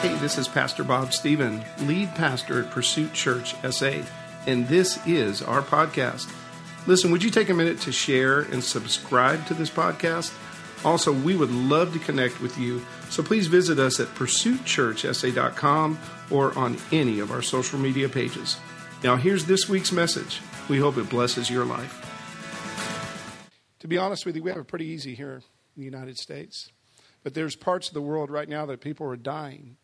Hey, this is Pastor Bob Stephen, lead pastor at Pursuit Church SA, and this is our podcast. Listen, would you take a minute to share and subscribe to this podcast? Also, we would love to connect with you, so please visit us at pursuitchurchsa.com or on any of our social media pages. Now, here's this week's message. We hope it blesses your life. To be honest with you, we have it pretty easy here in the United States. But there's parts of the world right now that people are dying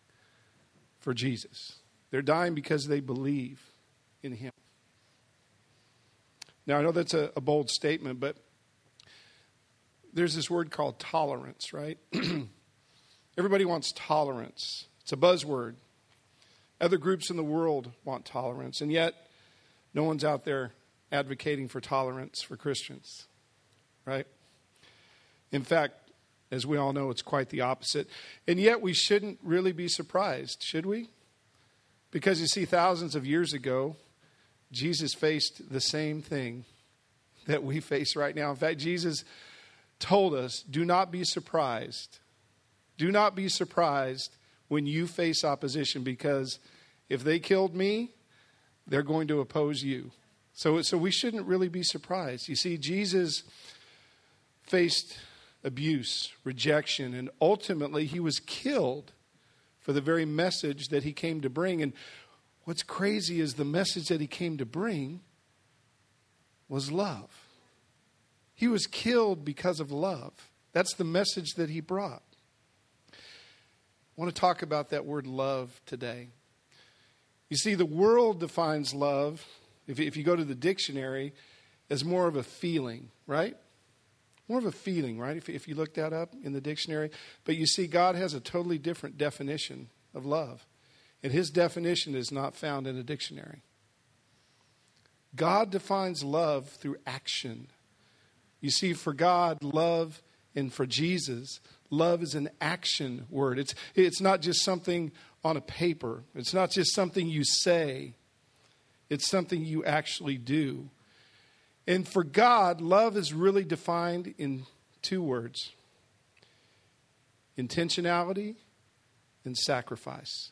for Jesus. They're dying because they believe in Him. Now, I know that's a, a bold statement, but there's this word called tolerance, right? Everybody wants tolerance, it's a buzzword. Other groups in the world want tolerance, and yet no one's out there advocating for tolerance for Christians, right? In fact, as we all know, it's quite the opposite. And yet, we shouldn't really be surprised, should we? Because you see, thousands of years ago, Jesus faced the same thing that we face right now. In fact, Jesus told us do not be surprised. Do not be surprised when you face opposition because if they killed me, they're going to oppose you. So, so we shouldn't really be surprised. You see, Jesus faced abuse, rejection, and ultimately he was killed for the very message that he came to bring. And what's crazy is the message that he came to bring was love. He was killed because of love. That's the message that he brought. I want to talk about that word love today. You see, the world defines love, if, you go to the dictionary, as more of a feeling, right? More of a feeling, right? If, if you look that up in the dictionary. But you see, God has a totally different definition of love. And his definition is not found in a dictionary. God defines love through action. You see, for God, love, and for Jesus, love is an action word. It's, it's not just something on a paper, it's not just something you say, it's something you actually do. And for God, love is really defined in two words intentionality and sacrifice.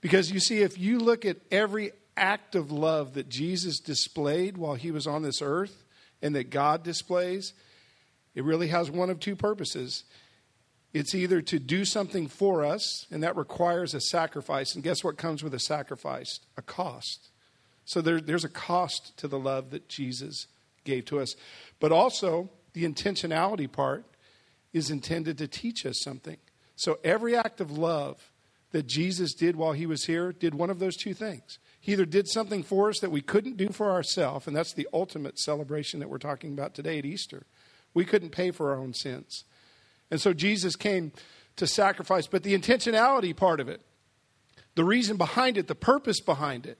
Because you see, if you look at every act of love that Jesus displayed while he was on this earth and that God displays, it really has one of two purposes. It's either to do something for us, and that requires a sacrifice. And guess what comes with a sacrifice? A cost. So there, there's a cost to the love that Jesus gave to us. But also, the intentionality part is intended to teach us something. So every act of love that Jesus did while he was here did one of those two things. He either did something for us that we couldn't do for ourselves, and that's the ultimate celebration that we're talking about today at Easter. We couldn't pay for our own sins. And so Jesus came to sacrifice, but the intentionality part of it, the reason behind it, the purpose behind it,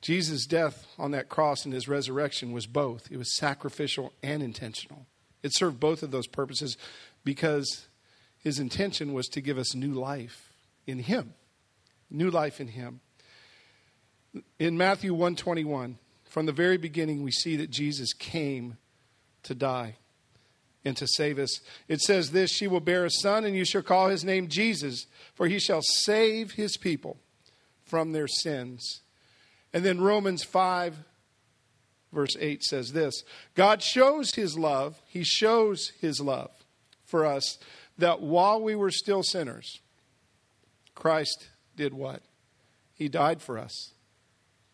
Jesus' death on that cross and his resurrection was both. It was sacrificial and intentional. It served both of those purposes because his intention was to give us new life in him. New life in him. In Matthew 121, from the very beginning we see that Jesus came to die and to save us. It says this, she will bear a son and you shall call his name Jesus, for he shall save his people from their sins. And then Romans 5, verse 8 says this God shows his love, he shows his love for us that while we were still sinners, Christ did what? He died for us.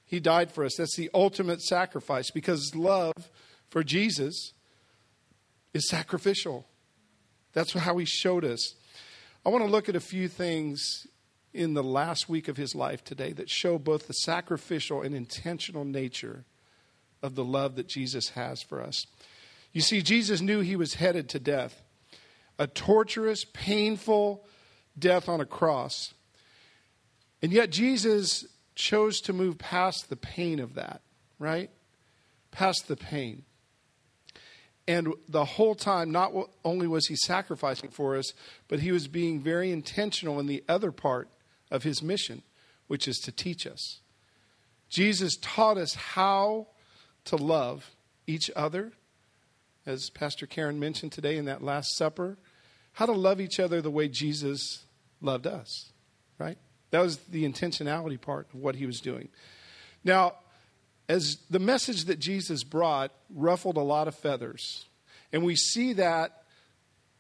He died for us. That's the ultimate sacrifice because love for Jesus is sacrificial. That's how he showed us. I want to look at a few things in the last week of his life today that show both the sacrificial and intentional nature of the love that Jesus has for us. You see, Jesus knew he was headed to death, a torturous, painful death on a cross. And yet, Jesus chose to move past the pain of that, right? Past the pain. And the whole time, not only was he sacrificing for us, but he was being very intentional in the other part of his mission, which is to teach us. Jesus taught us how to love each other, as Pastor Karen mentioned today in that Last Supper, how to love each other the way Jesus loved us, right? That was the intentionality part of what he was doing. Now, as the message that Jesus brought ruffled a lot of feathers, and we see that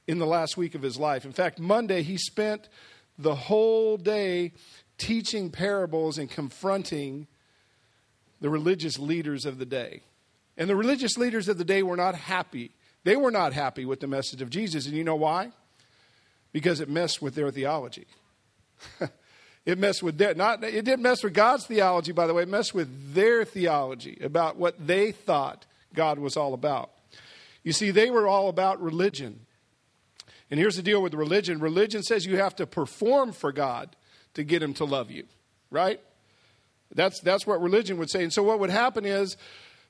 in the last week of his life. In fact, Monday, he spent the whole day teaching parables and confronting the religious leaders of the day. And the religious leaders of the day were not happy. They were not happy with the message of Jesus. And you know why? Because it messed with their theology. it messed with their not it didn't mess with God's theology, by the way, it messed with their theology about what they thought God was all about. You see, they were all about religion. And here's the deal with religion religion says you have to perform for God to get him to love you, right? That's, that's what religion would say. And so what would happen is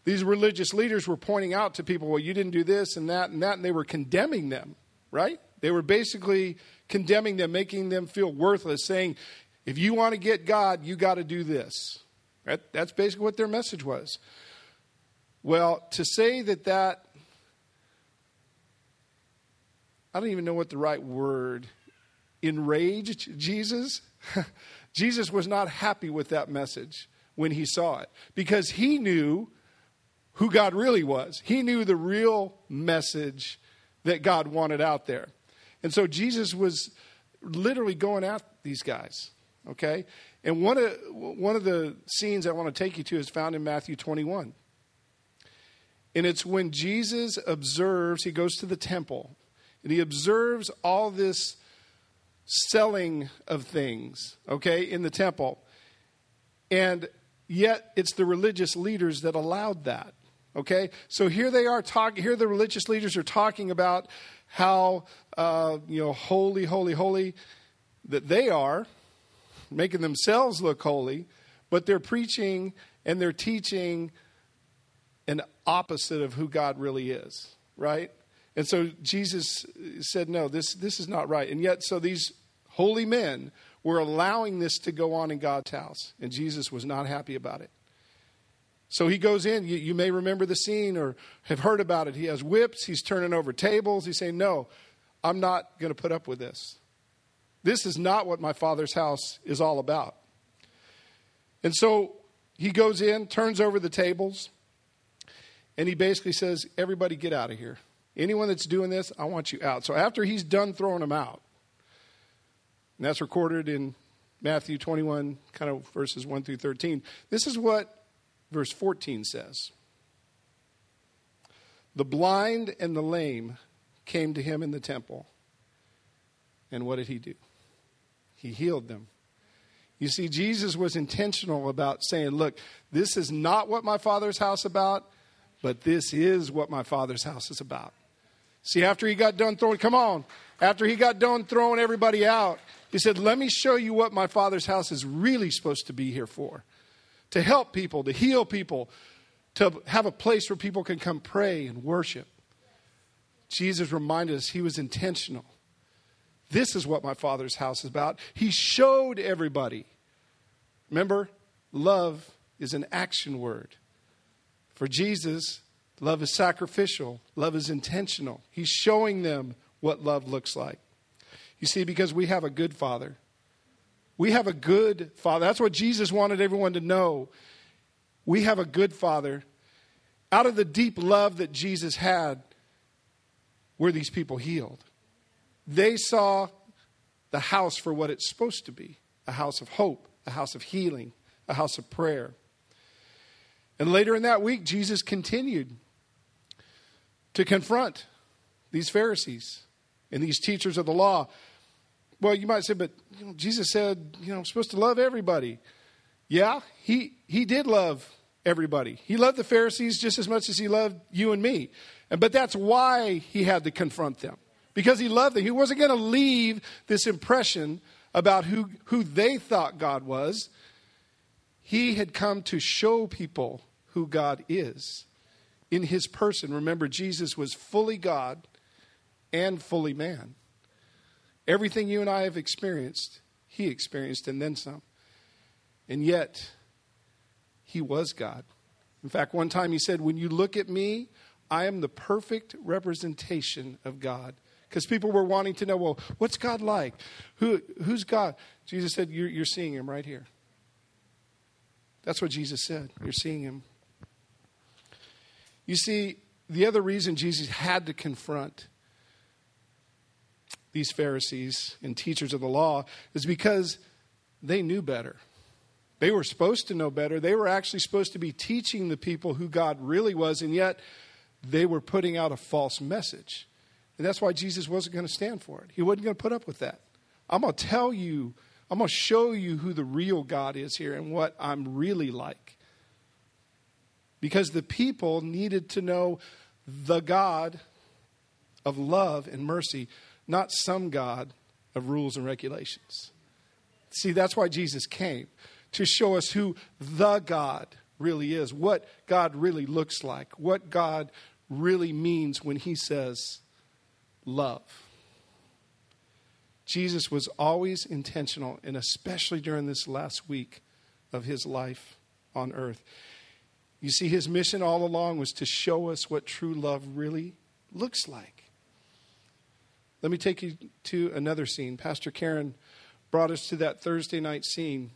these religious leaders were pointing out to people, well, you didn't do this and that and that, and they were condemning them, right? They were basically condemning them, making them feel worthless, saying, if you want to get God, you got to do this. That, that's basically what their message was. Well, to say that that I don't even know what the right word, enraged Jesus. Jesus was not happy with that message when he saw it because he knew who God really was. He knew the real message that God wanted out there. And so Jesus was literally going at these guys, okay? And one of, one of the scenes I want to take you to is found in Matthew 21. And it's when Jesus observes, he goes to the temple and he observes all this selling of things, okay, in the temple. And yet it's the religious leaders that allowed that. Okay? So here they are talking, here the religious leaders are talking about how, uh, you know, holy, holy, holy that they are, making themselves look holy, but they're preaching and they're teaching an opposite of who God really is, right? And so Jesus said, No, this, this is not right. And yet, so these holy men were allowing this to go on in God's house, and Jesus was not happy about it. So he goes in. You, you, may remember the scene or have heard about it. He has whips. He's turning over tables. He's saying, No, I'm not going to put up with this. This is not what my father's house is all about. And so he goes in, turns over the tables, and he basically says, Everybody get out of here. Anyone that's doing this, I want you out. So after he's done throwing them out, and that's recorded in Matthew 21, kind of verses 1 through 13, this is what verse 14 says The blind and the lame came to him in the temple. And what did he do? He healed them. You see, Jesus was intentional about saying, Look, this is not what my father's house about, but this is what my father's house is about. See, after he got done throwing, come on, after he got done throwing everybody out, he said, Let me show you what my father's house is really supposed to be here for to help people, to heal people, to have a place where people can come pray and worship. Jesus reminded us he was intentional. This is what my father's house is about. He showed everybody. Remember, love is an action word. For Jesus, Love is sacrificial, love is intentional. He's showing them what love looks like. You see, because we have a good father. We have a good father. That's what Jesus wanted everyone to know. We have a good father. Out of the deep love that Jesus had, were these people healed. They saw the house for what it's supposed to be a house of hope, a house of healing, a house of prayer. And later in that week, Jesus continued to confront these Pharisees and these teachers of the law. Well, you might say, but you know, Jesus said, you know, I'm supposed to love everybody. Yeah, he, he did love everybody. He loved the Pharisees just as much as he loved you and me. And, but that's why he had to confront them. Because he loved them. He wasn't going to leave this impression about who, who they thought God was. He had come to show people who God is in his person. Remember, Jesus was fully God and fully man. Everything you and I have experienced, he experienced and then some. And yet, he was God. In fact, one time he said, When you look at me, I am the perfect representation of God Because people were wanting to know, well, what's God like? Who, who's God? Jesus said, you're, you're seeing him right here. That's what Jesus said. You're seeing him. You see, the other reason Jesus had to confront these Pharisees and teachers of the law is because they knew better. They were supposed to know better. They were actually supposed to be teaching the people who God really was, and yet they were putting out a false message. And that's why Jesus wasn't going to stand for it. He wasn't going to put up with that. I'm going to tell you, I'm going to show you who the real God is here and what I'm really like. Because the people needed to know the God of love and mercy, not some God of rules and regulations. See, that's why Jesus came to show us who the God really is, what God really looks like, what God really means when he says love. Jesus was always intentional, and especially during this last week of his life on earth. You see, his mission all along was to show us what true love really looks like. Let me take you to another scene. Pastor Karen brought us to that Thursday night scene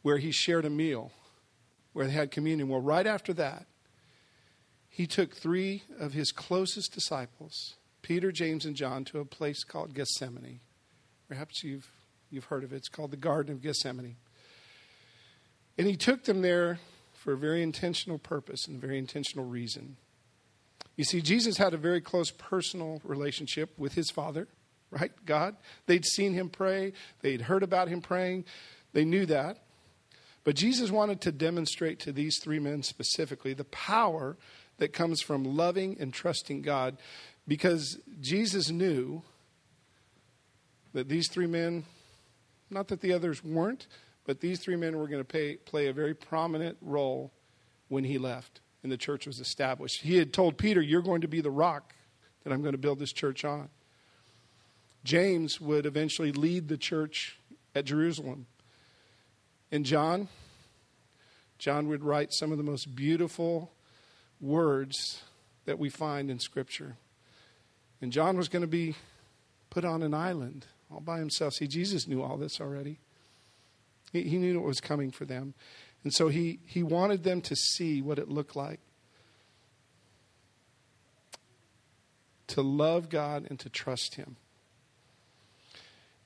where he shared a meal, where they had communion. Well, right after that, he took three of his closest disciples, Peter, James, and John, to a place called Gethsemane. Perhaps you've, you've heard of it. It's called the Garden of Gethsemane. And he took them there for a very intentional purpose and a very intentional reason. You see, Jesus had a very close personal relationship with his Father, right? God. They'd seen him pray, they'd heard about him praying, they knew that. But Jesus wanted to demonstrate to these three men specifically the power that comes from loving and trusting God because Jesus knew that these three men, not that the others weren't, but these three men were going to pay, play a very prominent role when he left and the church was established. He had told Peter, You're going to be the rock that I'm going to build this church on. James would eventually lead the church at Jerusalem. And John, John would write some of the most beautiful words that we find in Scripture. And John was going to be put on an island all by himself. See, Jesus knew all this already. He, he knew what was coming for them. And so he, he wanted them to see what it looked like to love God and to trust Him.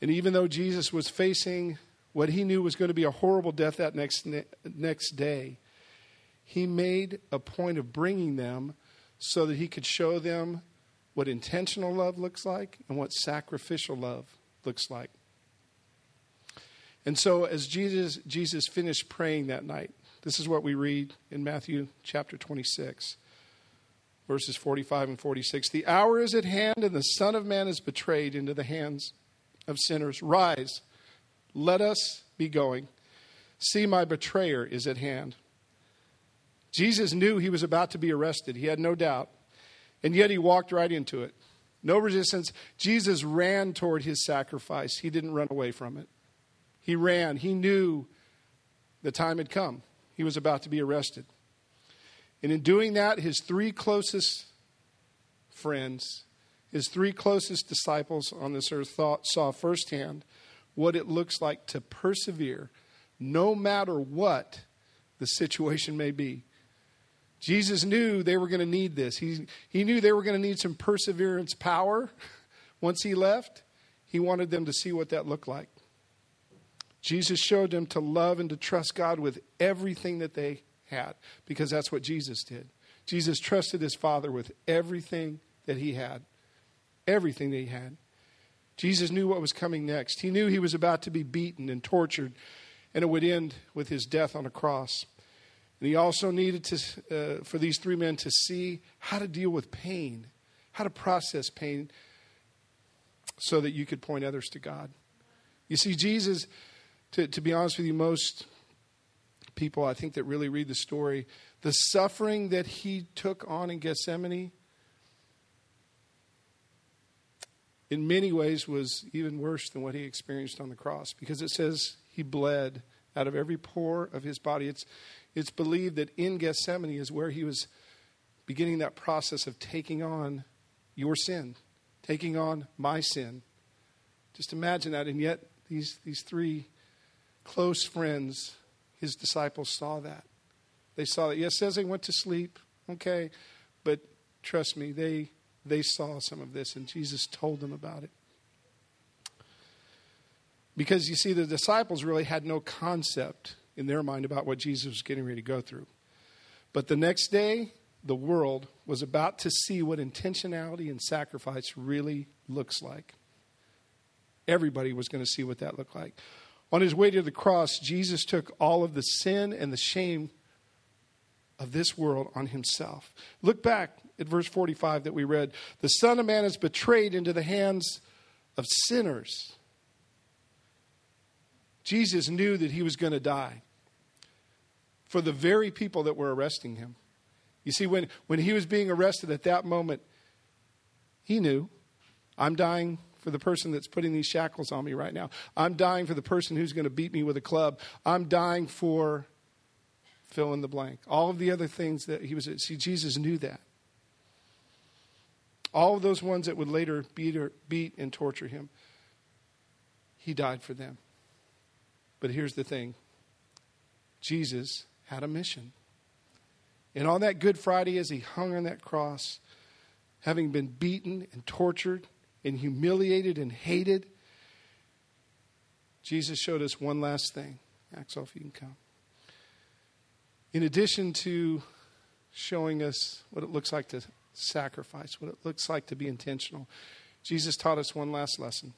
And even though Jesus was facing what he knew was going to be a horrible death that next, next day, he made a point of bringing them so that he could show them what intentional love looks like and what sacrificial love looks like. And so as Jesus Jesus finished praying that night, this is what we read in Matthew chapter 26 verses 45 and 46. The hour is at hand and the son of man is betrayed into the hands of sinners. Rise, let us be going. See my betrayer is at hand. Jesus knew he was about to be arrested. He had no doubt. And yet he walked right into it. No resistance. Jesus ran toward his sacrifice. He didn't run away from it. He ran. He knew the time had come. He was about to be arrested. And in doing that, his three closest friends, his three closest disciples on this earth thought, saw firsthand what it looks like to persevere no matter what the situation may be. Jesus knew they were going to need this. He, he knew they were going to need some perseverance power once he left. He wanted them to see what that looked like. Jesus showed them to love and to trust God with everything that they had because that's what Jesus did. Jesus trusted his Father with everything that he had. Everything that he had. Jesus knew what was coming next. He knew he was about to be beaten and tortured, and it would end with his death on a cross. And he also needed to, uh, for these three men to see how to deal with pain, how to process pain, so that you could point others to God. You see, Jesus, to, to be honest with you, most people I think that really read the story, the suffering that he took on in Gethsemane, in many ways was even worse than what he experienced on the cross because it says he bled out of every pore of his body. It's, it's believed that in Gethsemane is where he was beginning that process of taking on your sin taking on my sin. Just imagine that. And yet, these, these three close friends, his disciples, saw that. They saw that. Yes, says they went to sleep. Okay. But trust me, they, they saw some of this, and Jesus told them about it. Because you see, the disciples really had no concept in their mind about what Jesus was getting ready to go through. But the next day, the world was about to see what intentionality and sacrifice really looks like. Everybody was going to see what that looked like. On his way to the cross, Jesus took all of the sin and the shame of this world on himself. Look back at verse 45 that we read. The Son of Man is betrayed into the hands of sinners. Jesus knew that he was going to die for the very people that were arresting him. You see, when, when he was being arrested at that moment, he knew I'm dying for the person that's putting these shackles on me right now. I'm dying for the person who's going to beat me with a club. I'm dying for fill in the blank. All of the other things that he was. See, Jesus knew that. All of those ones that would later beat, or, beat and torture him, he died for them. But here's the thing Jesus had a mission. And on that Good Friday, as he hung on that cross, having been beaten and tortured and humiliated and hated, Jesus showed us one last thing. Axel, if you can come. In addition to showing us what it looks like to sacrifice, what it looks like to be intentional, Jesus taught us one last lesson.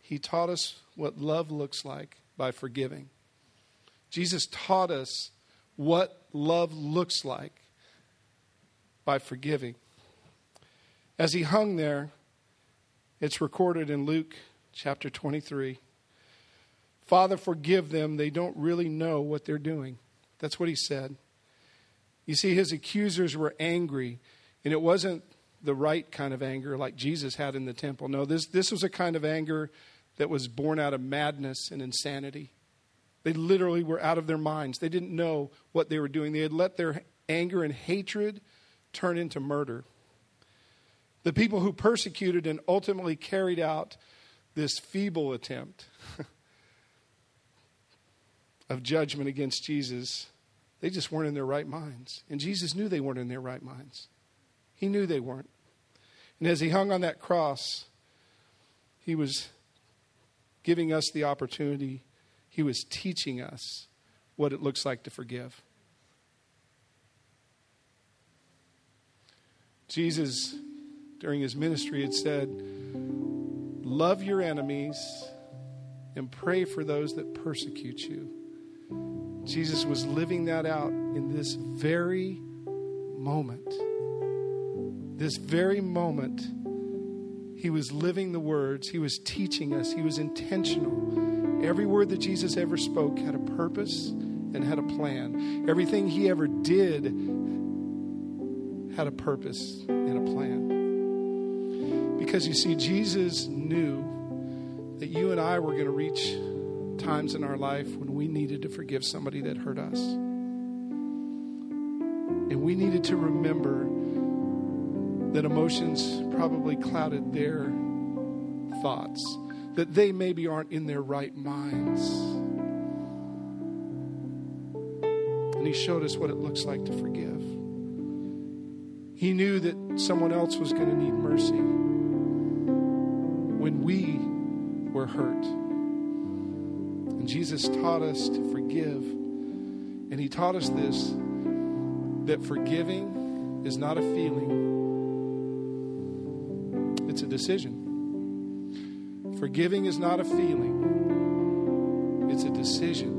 He taught us what love looks like by forgiving. Jesus taught us what love looks like by forgiving. As he hung there, it's recorded in Luke chapter 23. Father, forgive them. They don't really know what they're doing. That's what he said. You see, his accusers were angry, and it wasn't the right kind of anger like Jesus had in the temple. No, this, this was a kind of anger that was born out of madness and insanity. They literally were out of their minds. They didn't know what they were doing. They had let their anger and hatred turn into murder. The people who persecuted and ultimately carried out this feeble attempt of judgment against Jesus, they just weren't in their right minds. And Jesus knew they weren't in their right minds. He knew they weren't. And as he hung on that cross, he was giving us the opportunity he was teaching us what it looks like to forgive. Jesus, during his ministry, had said, Love your enemies and pray for those that persecute you. Jesus was living that out in this very moment. This very moment, he was living the words, he was teaching us, he was intentional Every word that Jesus ever spoke had a purpose and had a plan. Everything he ever did had a purpose and a plan. Because you see, Jesus knew that you and I were going to reach times in our life when we needed to forgive somebody that hurt us. And we needed to remember that emotions probably clouded their thoughts that they maybe aren't in their right minds. And he showed us what it looks like to forgive. He knew that someone else was going to need mercy we were hurt. And Jesus taught us to forgive. And he taught us this that forgiving is not a feeling, it's a decision. Forgiving is not a feeling, it's a decision.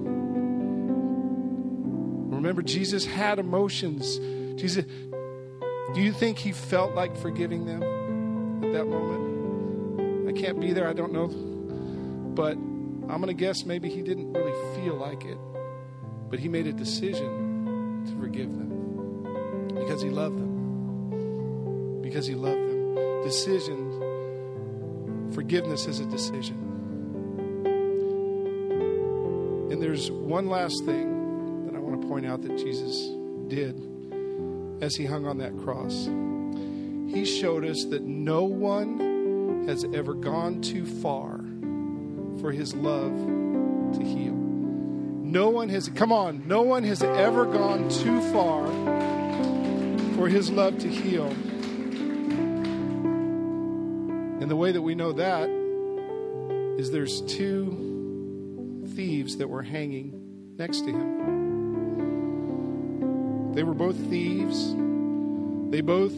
Remember, Jesus had emotions. Jesus, do you think he felt like forgiving them at that moment? I can't be there, I don't know. But I'm going to guess maybe he didn't really feel like it. But he made a decision to forgive them because he loved them. Because he loved them. Decision Forgiveness is a decision. And there's one last thing that I want to point out that Jesus did as he hung on that cross. he showed us that no one has ever gone too far for his love to heal. No one has, come on, no one has ever gone too far for his love to heal. And the way that we know that is there's two thieves that were hanging next to him. They were both thieves. They both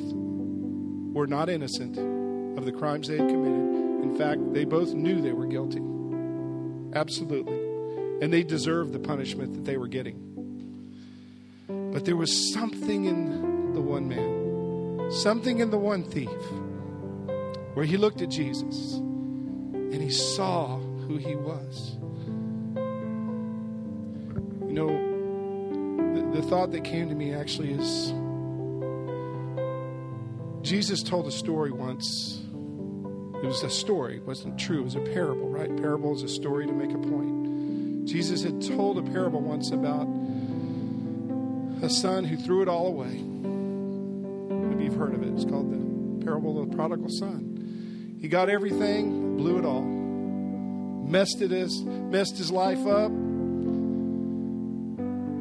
were not innocent of the crimes they had committed. In fact, they both knew they were guilty. Absolutely. And they deserved the punishment that they were getting. But there was something in the one man, something in the one thief, where he looked at Jesus and he saw who he was. You know, the, the thought that came to me actually is Jesus told a story once. It was a story, it wasn't true. It was a parable, right? Parable is a story to make a point. Jesus had told a parable once about a son who threw it all away. Maybe you've heard of it. It's called the parable of the prodigal son. He got everything, blew it all, messed it his, messed his life up,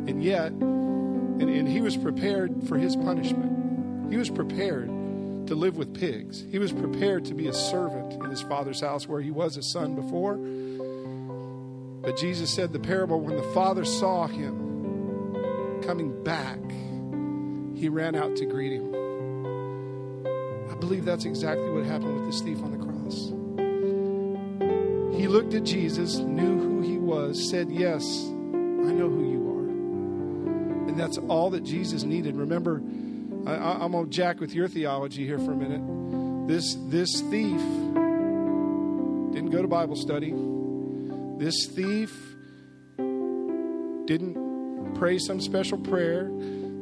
and yet, and, and he was prepared for his punishment. He was prepared to live with pigs. He was prepared to be a servant in his father's house where he was a son before. But Jesus said the parable when the father saw him coming back, he ran out to greet him. I believe that's exactly what happened with this thief on the cross. He looked at Jesus, knew who he was, said, Yes, I know who you are. And that's all that Jesus needed. Remember, I, am going to jack with your theology here for a minute. This, this thief didn't go to Bible study. This thief didn't pray some special prayer.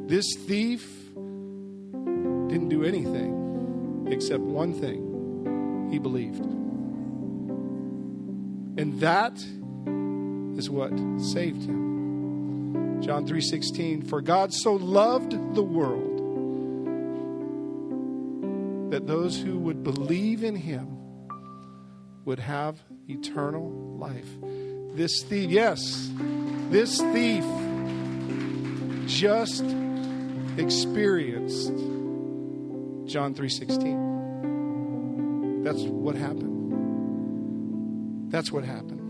This thief didn't do anything except one thing he believed. And that is what saved him. John 3:16 For God so loved the world those who would believe in him would have eternal life. This thief, yes, this thief just experienced John 3:16. That's what happened. That's what happened.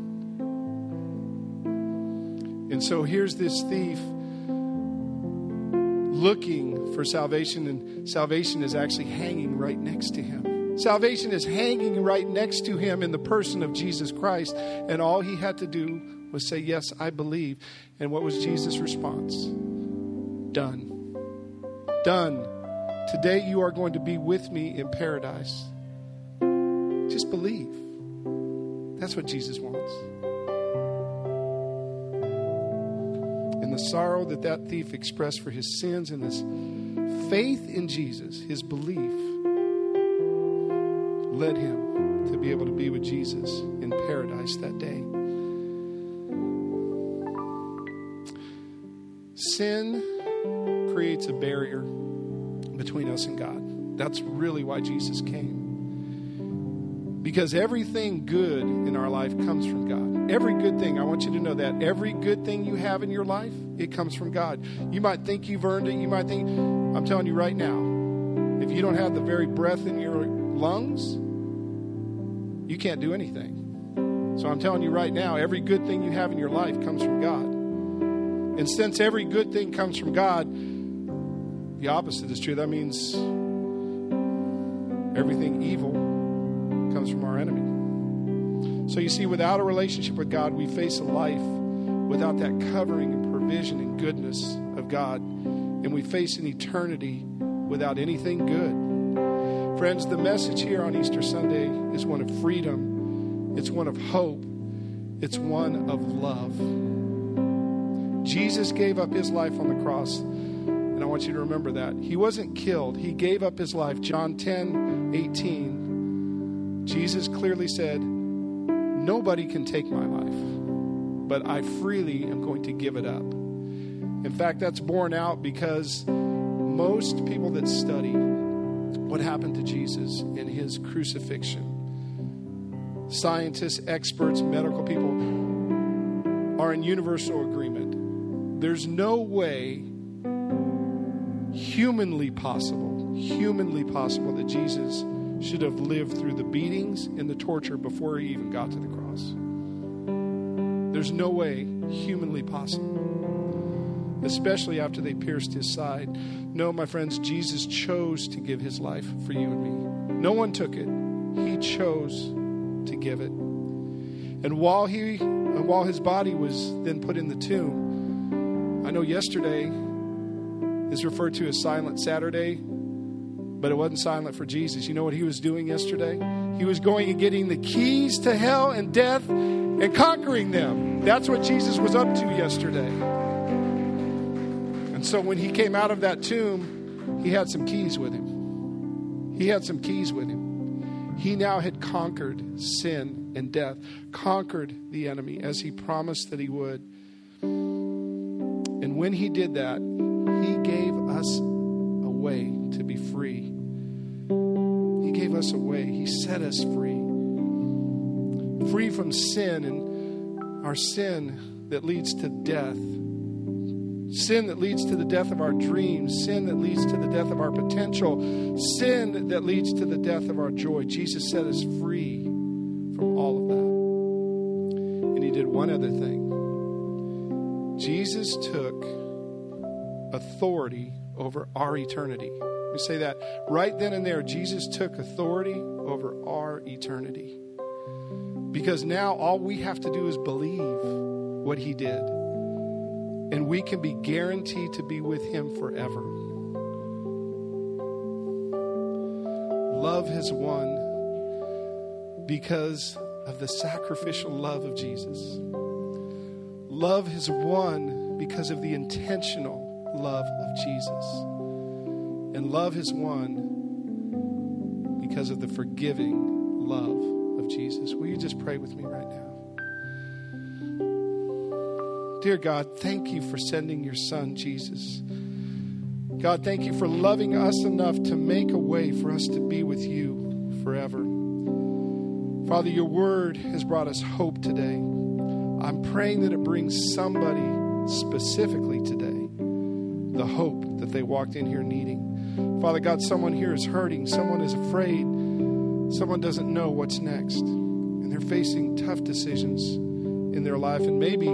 And so here's this thief looking for salvation, and salvation is actually hanging right next to him. Salvation is hanging right next to him in the person of Jesus Christ, and all he had to do was say, Yes, I believe. And what was Jesus' response? Done. Done. Today you are going to be with me in paradise. Just believe. That's what Jesus wants. The sorrow that that thief expressed for his sins and his faith in Jesus, his belief, led him to be able to be with Jesus in paradise that day. Sin creates a barrier between us and God. That's really why Jesus came. Because everything good in our life comes from God. Every good thing, I want you to know that. Every good thing you have in your life, it comes from God. You might think you've earned it. You might think, I'm telling you right now, if you don't have the very breath in your lungs, you can't do anything. So I'm telling you right now, every good thing you have in your life comes from God. And since every good thing comes from God, the opposite is true. That means everything evil comes from our enemy. So you see, without a relationship with God, we face a life without that covering provision and goodness of God. And we face an eternity without anything good. Friends, the message here on Easter Sunday is one of freedom, it's one of hope, it's one of love. Jesus gave up his life on the cross, and I want you to remember that. He wasn't killed, he gave up his life. John 10 18 Jesus clearly said, Nobody can take my life, but I freely am going to give it up. In fact, that's borne out because most people that study what happened to Jesus in his crucifixion. Scientists, experts, medical people are in universal agreement. There's no way humanly possible, humanly possible that Jesus should have lived through the beatings and the torture before he even got to the cross. There's no way humanly possible, especially after they pierced his side. No, my friends, Jesus chose to give his life for you and me. No one took it, he chose to give it. And while he and while his body was then put in the tomb, I know yesterday is referred to as Silent Saturday, but it wasn't silent for Jesus. You know what he was doing yesterday? He was going and getting the keys to hell and death and conquering them. That's what Jesus was up to yesterday. And so when he came out of that tomb, he had some keys with him. He had some keys with him. He now had conquered sin and death, conquered the enemy as he promised that he would. And when he did that, he gave us a way to be free. He gave us a way. He set us free. Free from sin and our sin that leads to death. Sin that leads to the death of our dreams. Sin that leads to the death of our potential. Sin that leads to the death of our joy. Jesus set us free from all of that. And He did one other thing. Jesus took authority over our eternity. Let me say that right then and there, Jesus took authority over our eternity. Because now all we have to do is believe what he did. And we can be guaranteed to be with him forever. Love has won because of the sacrificial love of Jesus. Love has won because of the intentional love of Jesus. And love has won because of the forgiving love of Jesus. Will you just pray with me right now? Dear God, thank you for sending your son, Jesus. God, thank you for loving us enough to make a way for us to be with you forever. Father, your word has brought us hope today. I'm praying that it brings somebody specifically today the hope that they walked in here needing. Father God, someone here is hurting, someone is afraid, someone doesn't know what's next, and they're facing tough decisions in their life. And maybe,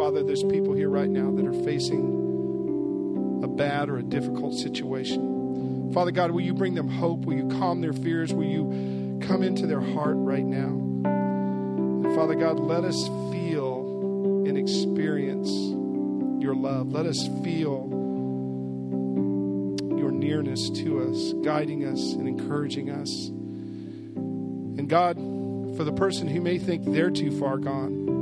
Father, there's people here right now that are facing a bad or a difficult situation. Father God, will you bring them hope? Will you calm their fears? Will you come into their heart right now? And Father God, let us feel and experience your love. Let us feel your nearness to us, guiding us and encouraging us. And God, for the person who may think they're too far gone,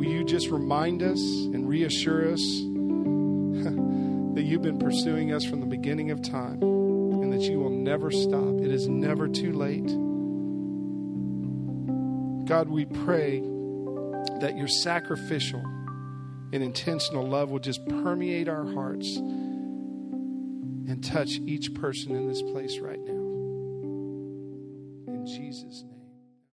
will you just remind us and reassure us that you've been pursuing us from the beginning of time and that you will never stop? It is never too late. God, we pray that your sacrificial and intentional love will just permeate our hearts and touch each person in this place right now.